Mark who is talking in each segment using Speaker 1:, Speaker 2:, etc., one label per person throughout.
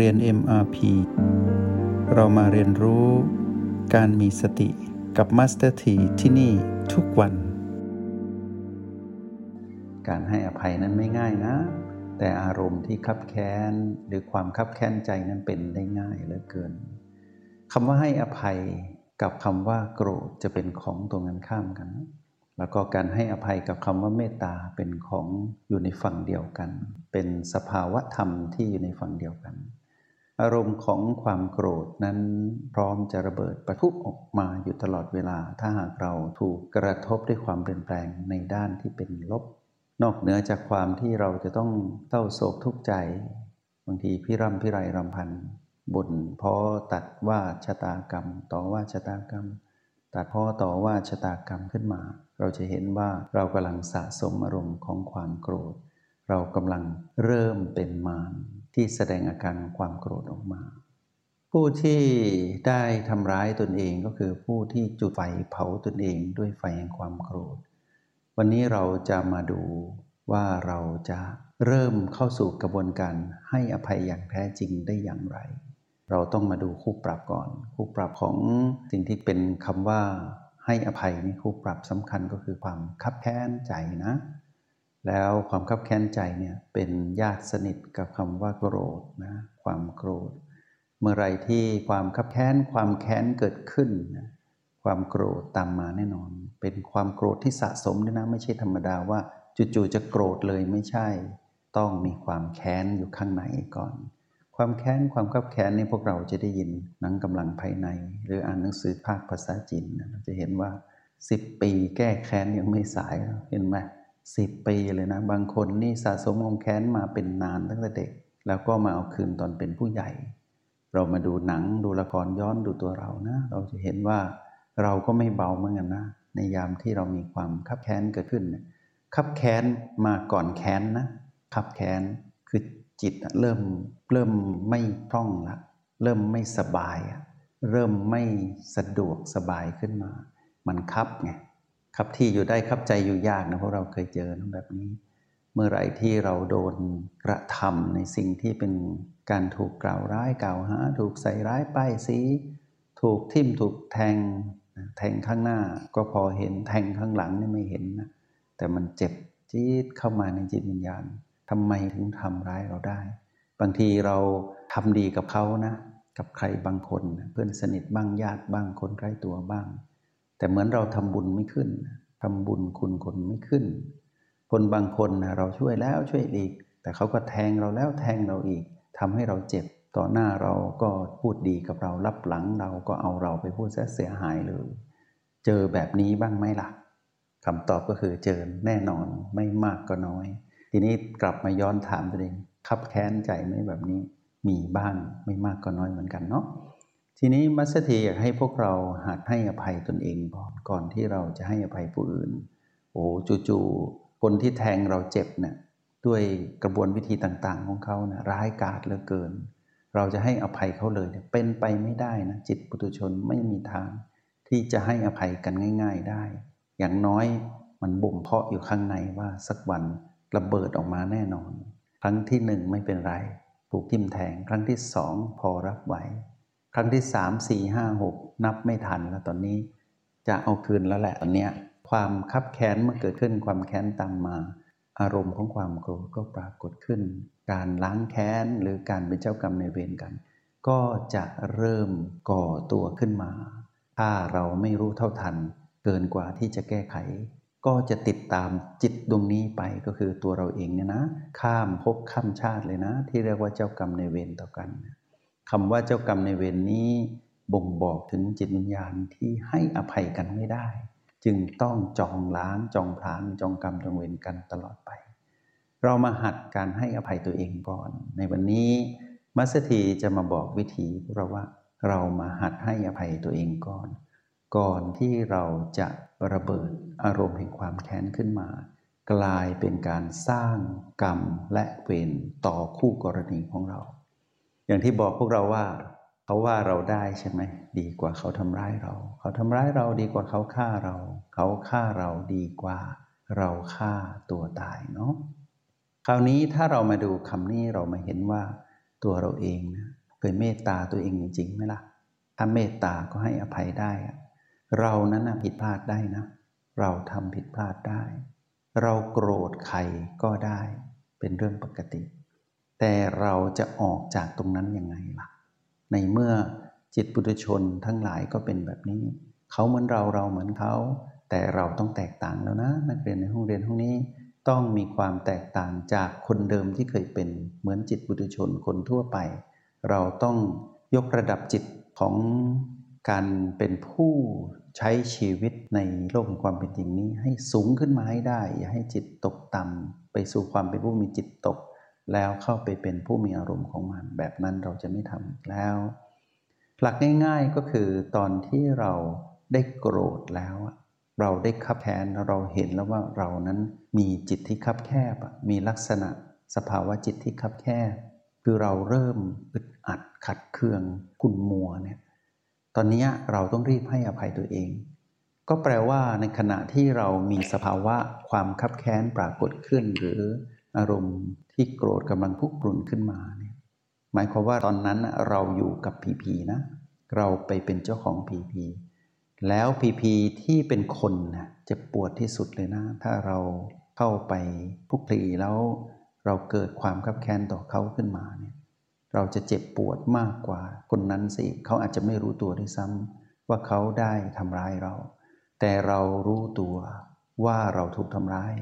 Speaker 1: เรียน MRP เรามาเรียนรู้การมีสติกับ Master T ที่ที่นี่ทุกวัน การให้อภัยนั้นไม่ง่ายนะ แต่อารมณ์ที่คับแค้นหรือความคับแค้นใจนั้นเป็นได้ง่ายเหลือเกินคำว่าให้อภัยกับคำว่าโกรธจะเป็นของตรงกันข้ามกัน แล้วก็การให้อภัยกับคำว่าเมตตาเป็นของอยู่ในฝั่งเดียวกัน เป็นสภาวะธรรมที่อยู่ในฝั่งเดียวกัน อารมณ์ของความโกรธนั้นพร้อมจะระเบิดประทุออกมาอยู่ตลอดเวลา ถ้าหากเราถูกกระทบด้วยความเปลี่ยนแปลงในด้านที่เป็นลบ นอกเหนือจากความที่เราจะต้องเศร้าโศกทุกข์ใจ บางทีพี่ร่ำพี่ไรรำพันบ่นพอตัดว่าชะตากรรม ต่อว่าชะตากรรม ตัดพอต่อว่าชะตากรรมขึ้นมา เราจะเห็นว่าเรากำลังสะสมอารมณ์ของความโกรธ เรากำลังเริ่มเป็นมาร ที่แสดงอาการความโกรธออกมา ผู้ที่ได้ทำร้ายตนเองก็คือผู้ที่จุดไฟเผาตนเองด้วยไฟแห่งความโกรธ วันนี้เราจะมาดูว่าเราจะเริ่มเข้าสู่กระบวนการให้อภัยอย่างแท้จริงได้อย่างไร เราต้องมาดูคู่ปรับก่อน คู่ปรับของสิ่งที่เป็นคำว่าให้อภัยนี่คู่ปรับสำคัญก็คือความคับแค้นใจนะ แล้วความคับแค้นใจเนี่ยเป็นญาติสนิทกับคำว่าโกรธนะความโกรธ เมื่อไรที่ความคับแค้นความแค้นเกิดขึ้นนะความโกรธตามมาแน่นอน เป็นความโกรธที่สะสมด้วยนะไม่ใช่ธรรมดาว่าจู่ๆจะโกรธเลยไม่ใช่ ต้องมีความแค้นอยู่ข้างในก่อน ความแค้นความขับแค้นนี่พวกเราจะได้ยินหนังกำลังภายใน หรืออ่านหนังสือภาคภาษาจีนเราจะเห็นว่าสิบปีแก้แค้นยังไม่สายเห็นไหม สิบปีเลยนะ บางคนนี่สะสมความแค้นมาเป็นนานตั้งแต่เด็ก แล้วก็มาเอาคืนตอนเป็นผู้ใหญ่ เรามาดูหนังดูละครย้อนดูตัวเรานะ เราจะเห็นว่าเราก็ไม่เบาเหมือนกันนะ ในยามที่เรามีความคับแค้นเกิดขึ้นคับแค้นมาก่อนแค้นนะคับแค้นคือจิตเริ่มเริ่มไม่พร่องละเริ่มไม่สบาย เริ่มไม่สะดวกสบายขึ้นมา มันคับไง คับที่อยู่ได้คับใจอยู่ยากนะเพราะเราเคยเจอแบบนี้ เมื่อไรที่เราโดนกระทำในสิ่งที่เป็นการถูกกล่าวร้ายกล่าวหา ถูกใส่ร้ายป้ายสีถูกทิ่มถูกแทงแทงข้างหน้าก็พอเห็นแทงข้างหลังนี่ไม่เห็นนะแต่มันเจ็บจี๊ดเข้ามาในจิตวิญญาณทำไมถึงทำร้ายเราได้ บางทีเราทำดีกับเขานะ กับใครบางคนเพื่อนสนิทบ้างญาติบ้างคนใกล้ตัวบ้าง แต่เหมือนเราทำบุญไม่ขึ้นทำบุญคุณคนไม่ขึ้น คนบางคนนะเราช่วยแล้วช่วยอีก แต่เขาก็แทงเราแล้วแทงเราอีกทำให้เราเจ็บ ต่อหน้าเราก็พูดดีกับเรารับหลังเราก็เอาเราไปพูดเสียหายเลย เจอแบบนี้บ้างไหมล่ะคำตอบก็คือเจอแน่นอนไม่มากก็น้อย ทีนี้กลับมาย้อนถามตัวเองคับแค้นใจไหมแบบนี้มีบ้างไม่มากก็น้อยเหมือนกันเนาะ ทีนี้มัสเตีอยากให้พวกเราหัดให้อภัยตนเองก่อนก่อนที่เราจะให้อภัยผู้อื่น โอ้จู่ๆคนที่แทงเราเจ็บเนะี่ยด้วยกระบวนวิธีต่างๆ ของเขานะร้ายกาจเหลือเกิน เราจะให้อภัยเขาเลยเเป็นไปไม่ได้นะจิตปุถุชนไม่มีทาง ที่จะให้อภัยกันง่าย ๆได้ อย่างน้อยมันบ่มเพาะอยู่ข้างในว่าสักวันระเบิดออกมาแน่นอน ครั้งที่หนึ่งไม่เป็นไร ถูกทิ่มแทงครั้งที่สองพอรับไหว ครั้งที่สามสี่ห้าหกนับไม่ทันแล้วตอนนี้ จะเอาคืนแล้วแหละตอนเนี้ยความคับแค้นเมื่อเกิดขึ้นความแค้นตามมา อารมณ์ของความโกรธก็ปรากฏขึ้น การล้างแค้นหรือการเป็นเจ้ากรรมในเวรกัน ก็จะเริ่มก่อตัวขึ้นมา ถ้าเราไม่รู้เท่าทัน เกินกว่าที่จะแก้ไข ก็จะติดตามจิตดวงนี้ไปก็คือตัวเราเองเนี่ยนะ ข้ามภพข้ามชาติเลยนะ ที่เรียกว่าเจ้ากรรมในเวรต่อกัน คำว่าเจ้ากรรมในเวรนนี้บ่งบอกถึงจิตวิญญาณที่ให้อภัยกันไม่ได้ จึงต้องจองล้างจองพรานจองกรรมจองเวรกันตลอดไป เรามาหัดการให้อภัยตัวเองก่อน ในวันนี้มัสถีจะมาบอกวิธีเราว่าเรามาหัดให้อภัยตัวเองก่อน ก่อนที่เราจะระเบิดอารมณ์แห่งความแค้นขึ้นมา กลายเป็นการสร้างกรรมและเวรต่อคู่กรณีของเรา อย่างที่บอกพวกเราว่าเขาว่าเราได้ใช่ไหมดีกว่าเขาทำร้ายเรา เขาทำร้ายเราดีกว่าเขาฆ่าเรา เขาฆ่าเราดีกว่า เราฆ่าตัวตายเนาะคราวนี้ถ้าเรามาดูคำนี้เรามาเห็นว่าตัวเราเองนะเคยเมตตาตัวเองจริงๆไหมล่ะถ้าเมตตาก็ให้อภัยได้ เรานั้นผิดพลาดได้นะ เราทำผิดพลาดได้ เราโกรธใครก็ได้ เป็นเรื่องปกติ แต่เราจะออกจากตรงนั้นยังไงล่ะ ในเมื่อจิตปุถุชนทั้งหลายก็เป็นแบบนี้ เขาเหมือนเราเราเหมือนเขา แต่เราต้องแตกต่างแล้วนะ นักเรียนในห้องเรียนห้องนี้ ต้องมีความแตกต่างจากคนเดิมที่เคยเป็นเหมือนจิตบุตุชนคนทั่วไป เราต้องยกระดับจิตของการเป็นผู้ใช้ชีวิตในโลกแห่งความเป็นจริงนี้ให้สูงขึ้นมาให้ได้ อย่าให้จิตตกต่ำไปสู่ความเป็นผู้มีจิตตก แล้วเข้าไปเป็นผู้มีอารมณ์ของมัน แบบนั้นเราจะไม่ทำแล้ว หลักง่ายๆก็คือตอนที่เราได้โกรธแล้ว เราได้คับแค้นเราเห็นแล้วว่าเรานั้นมีจิตที่คับแคบ มีลักษณะสภาวะจิตที่คับแคบ คือเราเริ่มอึดอัดขัดเคืองขุ่นมัวเนี่ยตอนนี้เราต้องรีบให้อภัยตัวเอง ก็แปลว่าในขณะที่เรามีสภาวะความคับแค้นปรากฏขึ้นหรือ อารมณ์ที่โกรธกำลังพุกรุนขึ้นมาเนี่ยหมายความว่าตอนนั้นเราอยู่กับผีผีนะ เราไปเป็นเจ้าของผีผีแล้วพีพีที่เป็นคนนะจะปวดที่สุดเลยนะ ถ้าเราเข้าไปพุกคลีแล้วเราเกิดความคับแค้นต่อเขาขึ้นมาเนี่ยเราจะเจ็บปวดมากกว่าคนนั้นสิเขาอาจจะไม่รู้ตัวด้วยซ้ำว่าเขาได้ทำร้ายเรา แต่เรารู้ตัวว่าเราถูกทำร้าย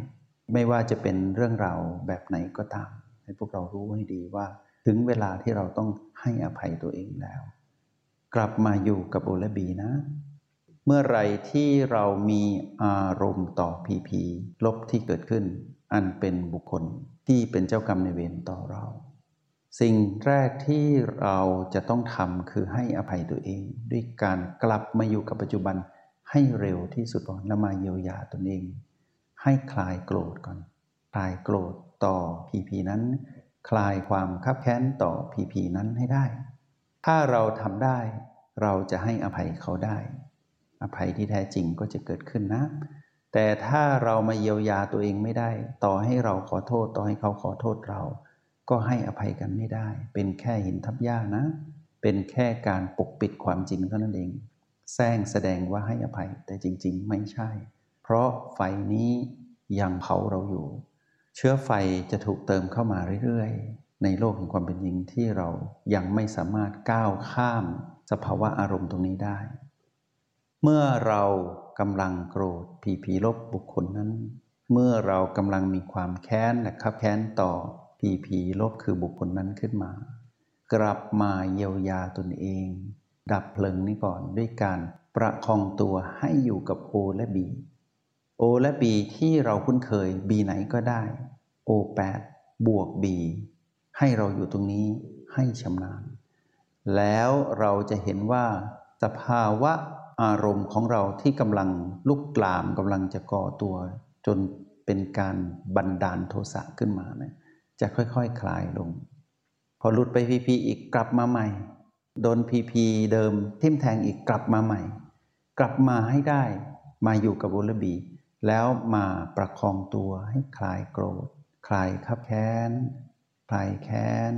Speaker 1: ไม่ว่าจะเป็นเรื่องราวแบบไหนก็ตาม ให้พวกเรารู้ให้ดีว่า ถึงเวลาที่เราต้องให้อภัยตัวเองแล้ว กลับมาอยู่กับโอและบีนะ เมื่อไรที่เรามีอารมณ์ต่อพีพีลบที่เกิดขึ้น อันเป็นบุคคลที่เป็นเจ้ากรรมในเวรต่อเรา สิ่งแรกที่เราจะต้องทำคือให้อภัยตัวเอง ด้วยการกลับมาอยู่กับปัจจุบันให้เร็วที่สุดก่อนแล้วมาเยียวยาตนเอง ให้คลายโกรธก่อน คลายโกรธต่อพีพีนั้น คลายความคับแค้นต่อพีพีนั้นให้ได้ ถ้าเราทำได้ เราจะให้อภัยเขาได้ อภัยที่แท้จริงก็จะเกิดขึ้นนะ แต่ถ้าเรามาเยียวยาตัวเองไม่ได้ ต่อให้เราขอโทษ ต่อให้เขาขอโทษเรา ก็ให้อภัยกันไม่ได้ เป็นแค่หินทับหญ้านะ เป็นแค่การปกปิดความจริงเท่านั้นเองแซงแสดงว่าให้อภัยแต่จริง ๆ ไม่ใช่ ราะไฟนี้ยังเผาเราอยู่ เชื้อไฟจะถูกเติมเข้ามาเรื่อยๆ ในโลกแห่งความเป็นจริงที่เรายังไม่สามารถก้าวข้ามสภาวะอารมณ์ตรงนี้ได้ เมื่อเรากำลังโกรธผีผีลบบุคคลนั้น เมื่อเรากำลังมีความแค้นและขับแค้นต่อผีผีลบคือบุคคลนั้นขึ้นมา กลับมาเยียวยาตนเอง ดับเพลิงนี้ก่อนด้วยการประคองตัวให้อยู่กับโอและบี โอและบีที่เราคุ้นเคยบีไหนก็ได้โอแปดบวกบีให้เราอยู่ตรงนี้ให้ชำนาญ แล้วเราจะเห็นว่าสภาวะอารมณ์ของเราที่กำลังลุกลามกำลังจะก่อตัว จนเป็นการบันดาลโทสะขึ้นมาเนะี่ยจะค่อยๆคคลายลง พอหลุดไปพีพีอีกกลับมาใหม่ โดนพีพีเดิมทิ่มแทงอีกกลับมาใหม่ กลับมาให้ได้มาอยู่กับบุรบี แล้วมาประคองตัวให้คลายโกรธ คลายขับแค้น คลายแค้น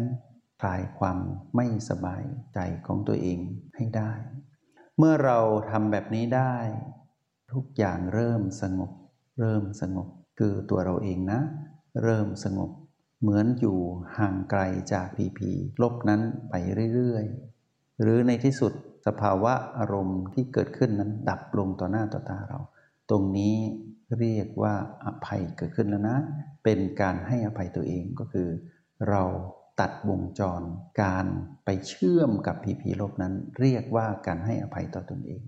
Speaker 1: คลายความไม่สบายใจของตัวเองให้ได้ เมื่อเราทำแบบนี้ได้ ทุกอย่างเริ่มสงบ เริ่มสงบ คือตัวเราเองนะ เริ่มสงบ เหมือนอยู่ห่างไกลจากผีผีลบนั้นไปเรื่อยๆ หรือในที่สุดสภาวะอารมณ์ที่เกิดขึ้นนั้นดับลงต่อหน้าต่อตาเรา ตรงนี้ เรียกว่าอภัยเกิดขึ้นแล้วนะ เป็นการให้อภัยตัวเองก็คือ เราตัดวงจร การไปเชื่อมกับผีผีลบนั้น เรียกว่าการให้อภัยต่อตนเอง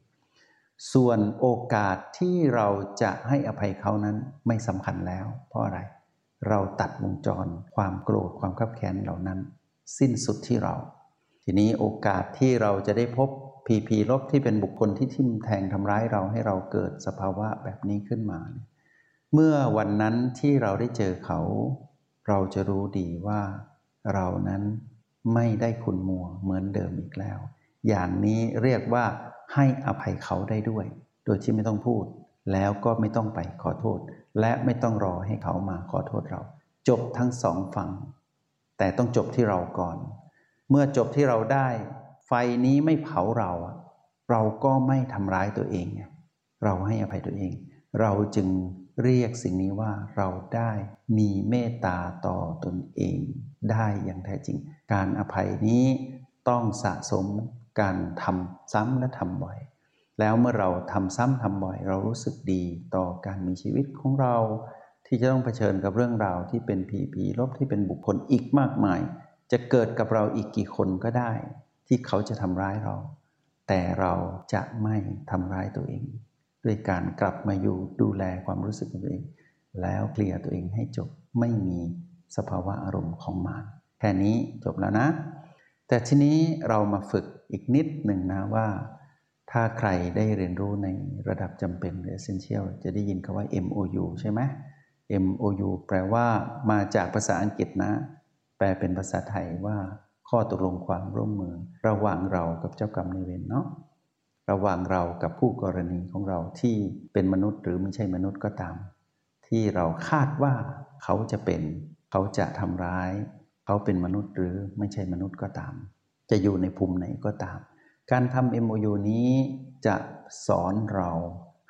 Speaker 1: ส่วนโอกาสที่เราจะให้อภัยเขานั้นไม่สำคัญแล้ว เพราะอะไร เราตัดวงจร ความโกรธความขับแค้นเหล่านั้น สิ้นสุดที่เรา ทีนี้โอกาสที่เราจะได้พบ ผีผีลบที่เป็นบุคคลที่ทิ่มแทงทำร้ายเราให้เราเกิดสภาวะแบบนี้ขึ้นมา เมื่อวันนั้นที่เราได้เจอเขา เราจะรู้ดีว่าเรานั้นไม่ได้คุณมัวเหมือนเดิมอีกแล้ว อย่างนี้เรียกว่าให้อภัยเขาได้ด้วย โดยที่ไม่ต้องพูด แล้วก็ไม่ต้องไปขอโทษ และไม่ต้องรอให้เขามาขอโทษเรา จบทั้งสองฝั่ง แต่ต้องจบที่เราก่อน เมื่อจบที่เราได้ ไฟนี้ไม่เผาเรา เราก็ไม่ทำร้ายตัวเอง เราให้อภัยตัวเอง เราจึงเรียกสิ่งนี้ว่าเราได้มีเมตตาต่อตนเองได้อย่างแท้จริง การอภัยนี้ต้องสะสมการทำซ้ำและทำบ่อย แล้วเมื่อเราทำซ้ำทำบ่อย เรารู้สึกดีต่อการมีชีวิตของเรา ที่จะต้องเผชิญกับเรื่องราวที่เป็นผีผีลบที่เป็นบุคคลอีกมากมาย จะเกิดกับเราอีกกี่คนก็ได้ ที่เขาจะทำร้ายเรา แต่เราจะไม่ทำร้ายตัวเอง ด้วยการกลับมาอยู่ดูแลความรู้สึกของตัวเอง แล้วเคลียร์ตัวเองให้จบไม่มีสภาวะอารมณ์ของมารแค่นี้จบแล้วนะ แต่ทีนี้เรามาฝึกอีกนิดหนึ่งนะว่า ถ้าใครได้เรียนรู้ในระดับจำเป็นหรือ essential จะได้ยินคำว่า MOU ใช่ไหม MOU แปลว่ามาจากภาษาอังกฤษนะ แปลเป็นภาษาไทยว่า ข้อตกลงความร่วมมือ ระหว่างเรากับเจ้ากรรมนายเวรเนาะระหว่างเรากับผู้กรณีของเราที่เป็นมนุษย์หรือไม่ใช่มนุษย์ก็ตาม ที่เราคาดว่าเขาจะเป็น เขาจะทำร้าย เขาเป็นมนุษย์หรือไม่ใช่มนุษย์ก็ตาม จะอยู่ในภูมิไหนก็ตาม การทำ MOU นี้จะสอนเรา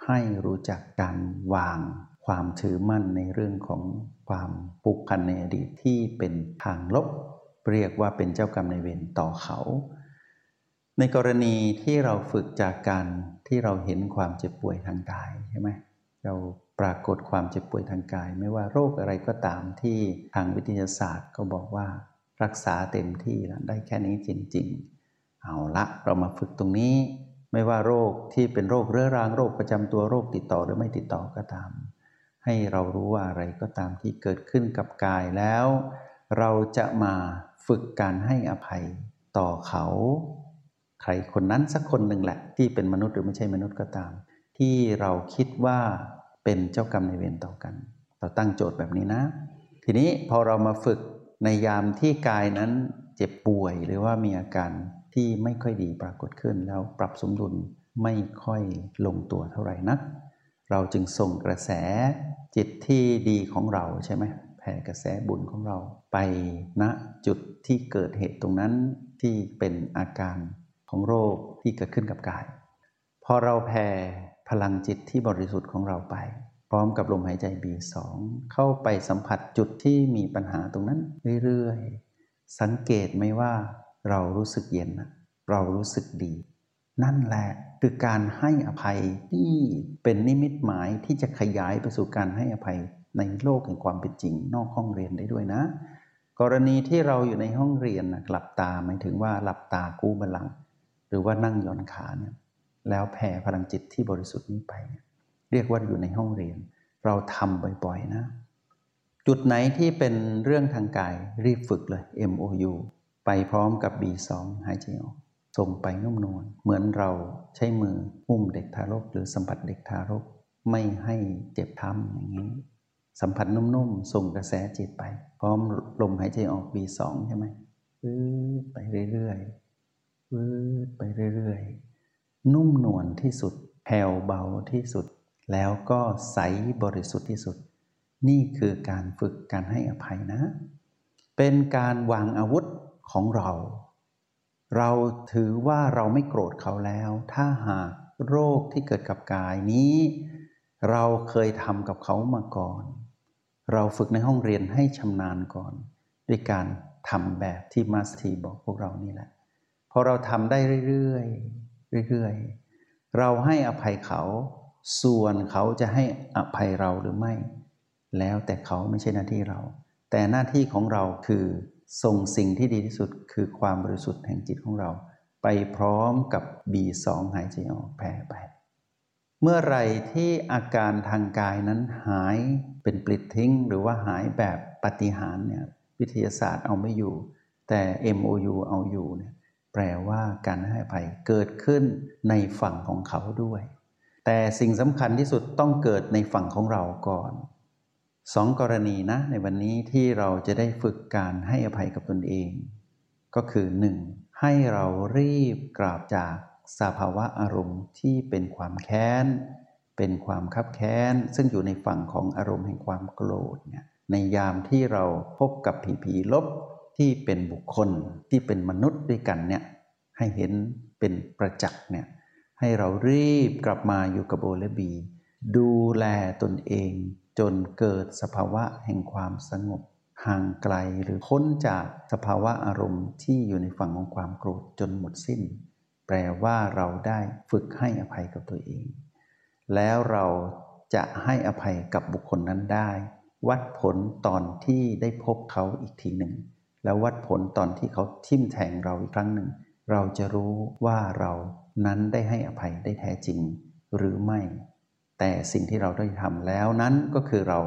Speaker 1: ให้รู้จักการวางความถือมั่นในเรื่องของความผูกพันในอดีตที่เป็นทางลบ เรียกว่าเป็นเจ้ากรรมในเวรต่อเขา ในกรณีที่เราฝึกจากการที่เราเห็นความเจ็บป่วยทางกายใช่ไหมเราปรากฏความเจ็บป่วยทางกาย ไม่ว่าโรคอะไรก็ตามที่ทางวิทยาศาสตร์ก็บอกว่ารักษาเต็มที่แล้วได้แค่นี้จริง ๆ เอาละเรามาฝึกตรงนี้ ไม่ว่าโรคที่เป็นโรคเรื้อรังโรคประจำตัวโรคติดต่อหรือไม่ติดต่อก็ตาม ให้เรารู้ว่าอะไรก็ตามที่เกิดขึ้นกับกายแล้ว เราจะมา ฝึกการให้อภัยต่อเขา ใครคนนั้นสักคนหนึ่งแหละ ที่เป็นมนุษย์หรือไม่ใช่มนุษย์ก็ตาม ที่เราคิดว่าเป็นเจ้ากรรมในเวรต่อกัน เราตั้งโจทย์แบบนี้นะ ทีนี้พอเรามาฝึกในยามที่กายนั้นเจ็บป่วยหรือว่ามีอาการที่ไม่ค่อยดีปรากฏขึ้น แล้วปรับสมดุลไม่ค่อยลงตัวเท่าไหร่นัก เราจึงส่งกระแสจิตที่ดีของเราใช่ไหม ผ่กระแสบุญของเราไปณจุดที่เกิดเหตุตรงนั้นที่เป็นอาการของโรคที่เกิดขึ้นกับกาย พอเราแผ่พลังจิตที่บริสุทธิ์ของเราไป พร้อมกับลมหายใจบีสองเข้าไปสัมผัสจุดที่มีปัญหาตรงนั้นเรื่อยๆ สังเกตไหมว่าเรารู้สึกเย็น เรารู้สึกดี นั่นแหละคือการให้อภัยที่เป็นนิมิตหมายที่จะขยายไปสู่การให้อภัย ในโลกแห่งความเป็นจริง นอกห้องเรียนได้ด้วยนะ กรณีที่เราอยู่ในห้องเรียนนะหลับตาหมายถึงว่าหลับตากู้บัลลัง หรือว่านั่งย่อนขาเนี่ยแล้วแผ่พลังจิตที่บริสุทธิ์นี้ไป เรียกว่าอยู่ในห้องเรียน เราทำบ่อยๆนะ จุดไหนที่เป็นเรื่องทางกายรีบฝึกเลย MOU ไปพร้อมกับ B2 หายใจออกส่งไปนุ่มนวลเหมือนเราใช้มืออุ้มเด็กทารกหรือสัมผัสเด็กทารก ไม่ให้เจ็บท้ำอย่างนี้ สัมผัสนุ่มๆ ส่งกระแสจิตไป พร้อมลมหายใจออก B2 ใช่ไหมไปเรื่อยๆฟืดไปเรื่อยๆ นุ่มนวลที่สุดแผ่วเบาที่สุด แล้วก็ใสบริสุทธิ์ที่สุด นี่คือการฝึกการให้อภัยนะ เป็นการวางอาวุธของเรา เราถือว่าเราไม่โกรธเขาแล้ว ถ้าหากโรคที่เกิดกับกายนี้ เราเคยทำกับเขามาก่อน เราฝึกในห้องเรียนให้ชำนาญก่อน ด้วยการทำแบบที่มาสตีบอกพวกเรานี่แหละพอเราทำได้เรื่อยๆเรื่อยๆเราให้อภัยเขา ส่วนเขาจะให้อภัยเราหรือไม่ แล้วแต่เขาไม่ใช่หน้าที่เรา แต่หน้าที่ของเราคือส่งสิ่งที่ดีที่สุดคือความบริสุทธิ์แห่งจิตของเรา ไปพร้อมกับ B2 หายใจออกแผ่ไป เมื่อไรที่อาการทางกายนั้นหายเป็นปลิดทิ้ง หรือว่าหายแบบปฏิหารเนี่ยวิทยาศาสตร์เอาไม่อยู่ แต่ MOU เอาอยู่เนี่ยแปลว่าการให้อภัยเกิดขึ้นในฝั่งของเขาด้วย แต่สิ่งสำคัญที่สุดต้องเกิดในฝั่งของเราก่อนสองกรณีนะในวันนี้ที่เราจะได้ฝึกการให้อภัยกับตนเอง ก็คือหนึ่งให้เรารีบกราบจาก สภาวะอารมณ์ที่เป็นความแค้น เป็นความคับแค้น ซึ่งอยู่ในฝั่งของอารมณ์แห่งความโกรธเนี่ยในยามที่เราพบกับผีผีลบที่เป็นบุคคลที่เป็นมนุษย์ด้วยกันเนี่ยให้เห็นเป็นประจักษ์เนี่ยให้เรารีบกลับมาอยู่กับโอและบี ดูแลตนเอง จนเกิดสภาวะแห่งความสงบ ห่างไกลหรือพ้นจากสภาวะอารมณ์ที่อยู่ในฝั่งของความโกรธจนหมดสิ้น แปลว่าเราได้ฝึกให้อภัยกับตัวเอง แล้วเราจะให้อภัยกับบุคคลนั้นได้ วัดผลตอนที่ได้พบเขาอีกทีหนึ่ง แล้ววัดผลตอนที่เขาทิ่มแทงเราอีกครั้งหนึ่ง เราจะรู้ว่าเรานั้นได้ให้อภัยได้แท้จริงหรือไม่ แต่สิ่งที่เราได้ทำแล้วนั้นก็คือเรา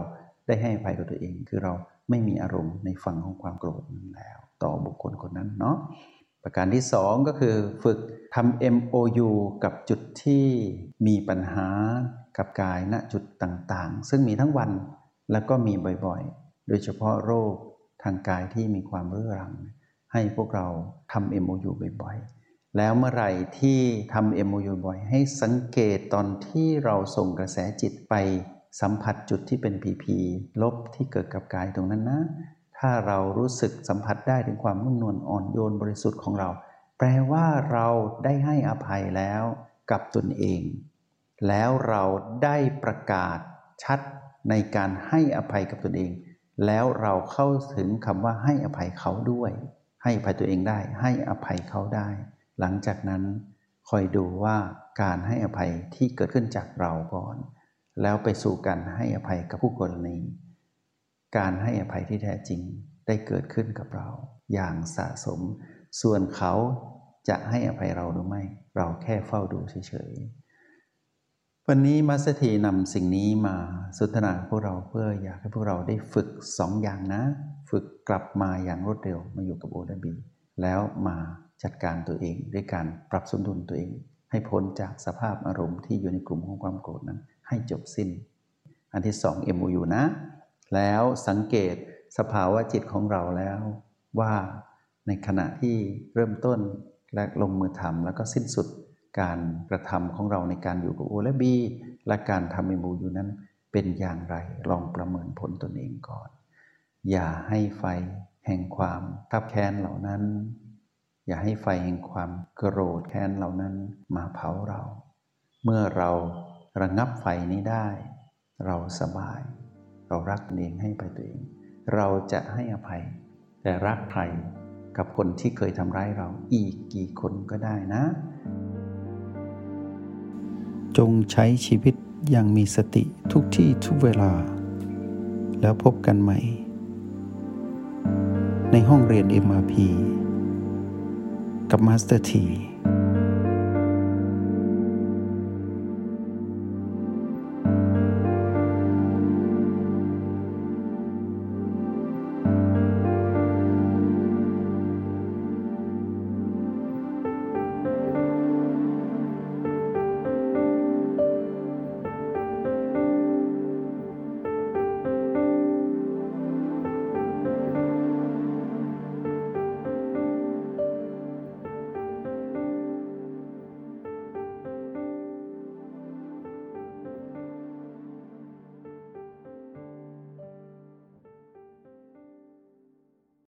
Speaker 1: ได้ให้อภัยกับตัวเอง คือเราไม่มีอารมณ์ในฝั่งของความโกรธนั้นแล้ว ต่อบุคคลคนนั้นเนาะประการที่สองก็คือฝึก ทำ MOU กับจุดที่มีปัญหากับกายณจุดต่างๆ ซึ่งมีทั้งวันแล้วก็มีบ่อยๆ โดยเฉพาะโรคทางกายที่มีความเรื้อรัง ให้พวกเราทำ MOU บ่อยๆ แล้วเมื่อไหร่ที่ทำ MOU บ่อย ให้สังเกตตอนที่เราส่งกระแสจิตไปสัมผัสจุดที่เป็นผีผีลบที่เกิดกับกายตรงนั้นนะ ถ้าเรารู้สึกสัมผัสได้ถึงความนุ่มนวลอ่อนโยนบริสุทธิ์ของเรา แปลว่าเราได้ให้อภัยแล้วกับตนเอง แล้วเราได้ประกาศชัดในการให้อภัยกับตนเอง แล้วเราเข้าถึงคำว่าให้อภัยเขาด้วย ให้อภัยตัวเองได้ ให้อภัยเขาได้ หลังจากนั้นคอยดูว่าการให้อภัยที่เกิดขึ้นจากเราก่อน แล้วไปสู่การให้อภัยกับผู้กรณี การให้อภัยที่แท้จริงได้เกิดขึ้นกับเรา อย่างสะสม ส่วนเขาจะให้อภัยเราหรือไม่ เราแค่เฝ้าดูเฉยๆ วันนี้มัสถีนำสิ่งนี้มาสุทนาพวกเราเพื่ออยากให้พวกเราได้ฝึกสองอย่างนะ ฝึกกลับมาอย่างรวดเร็วมาอยู่กับโอและบี แล้วมาจัดการตัวเอง ด้วยการปรับสมดุลตัวเอง ให้พ้นจากสภาพอารมณ์ที่อยู่ในกลุ่มของความโกรธนั้น ให้จบสิ้น อันที่สอง MOU นะ แล้วสังเกตสภาวะจิตของเราแล้วว่า ในขณะที่เริ่มต้นและลงมือทำแล้วก็สิ้นสุดการกระทำของเราในการอยู่กับโอและบีและการทำเมมูอยู่นั้นเป็นอย่างไรลองประเมินผลตนเองก่อน อย่าให้ไฟแห่งความทับแค้นเหล่านั้น อย่าให้ไฟแห่งความโกรธแค้นเหล่านั้นมาเผาเรา เมื่อเราระงับไฟนี้ได้ เราสบาย เรารักเองให้ไปตัวเอง เราจะให้อภัย แต่รักใคร กับคนที่เคยทำร้ายเราอีกกี่คนก็ได้นะ
Speaker 2: จงใช้ชีวิตอย่างมีสติทุกที่ทุกเวลา แล้วพบกันใหม่ ในห้องเรียน MRP กับมาสเตอร์ที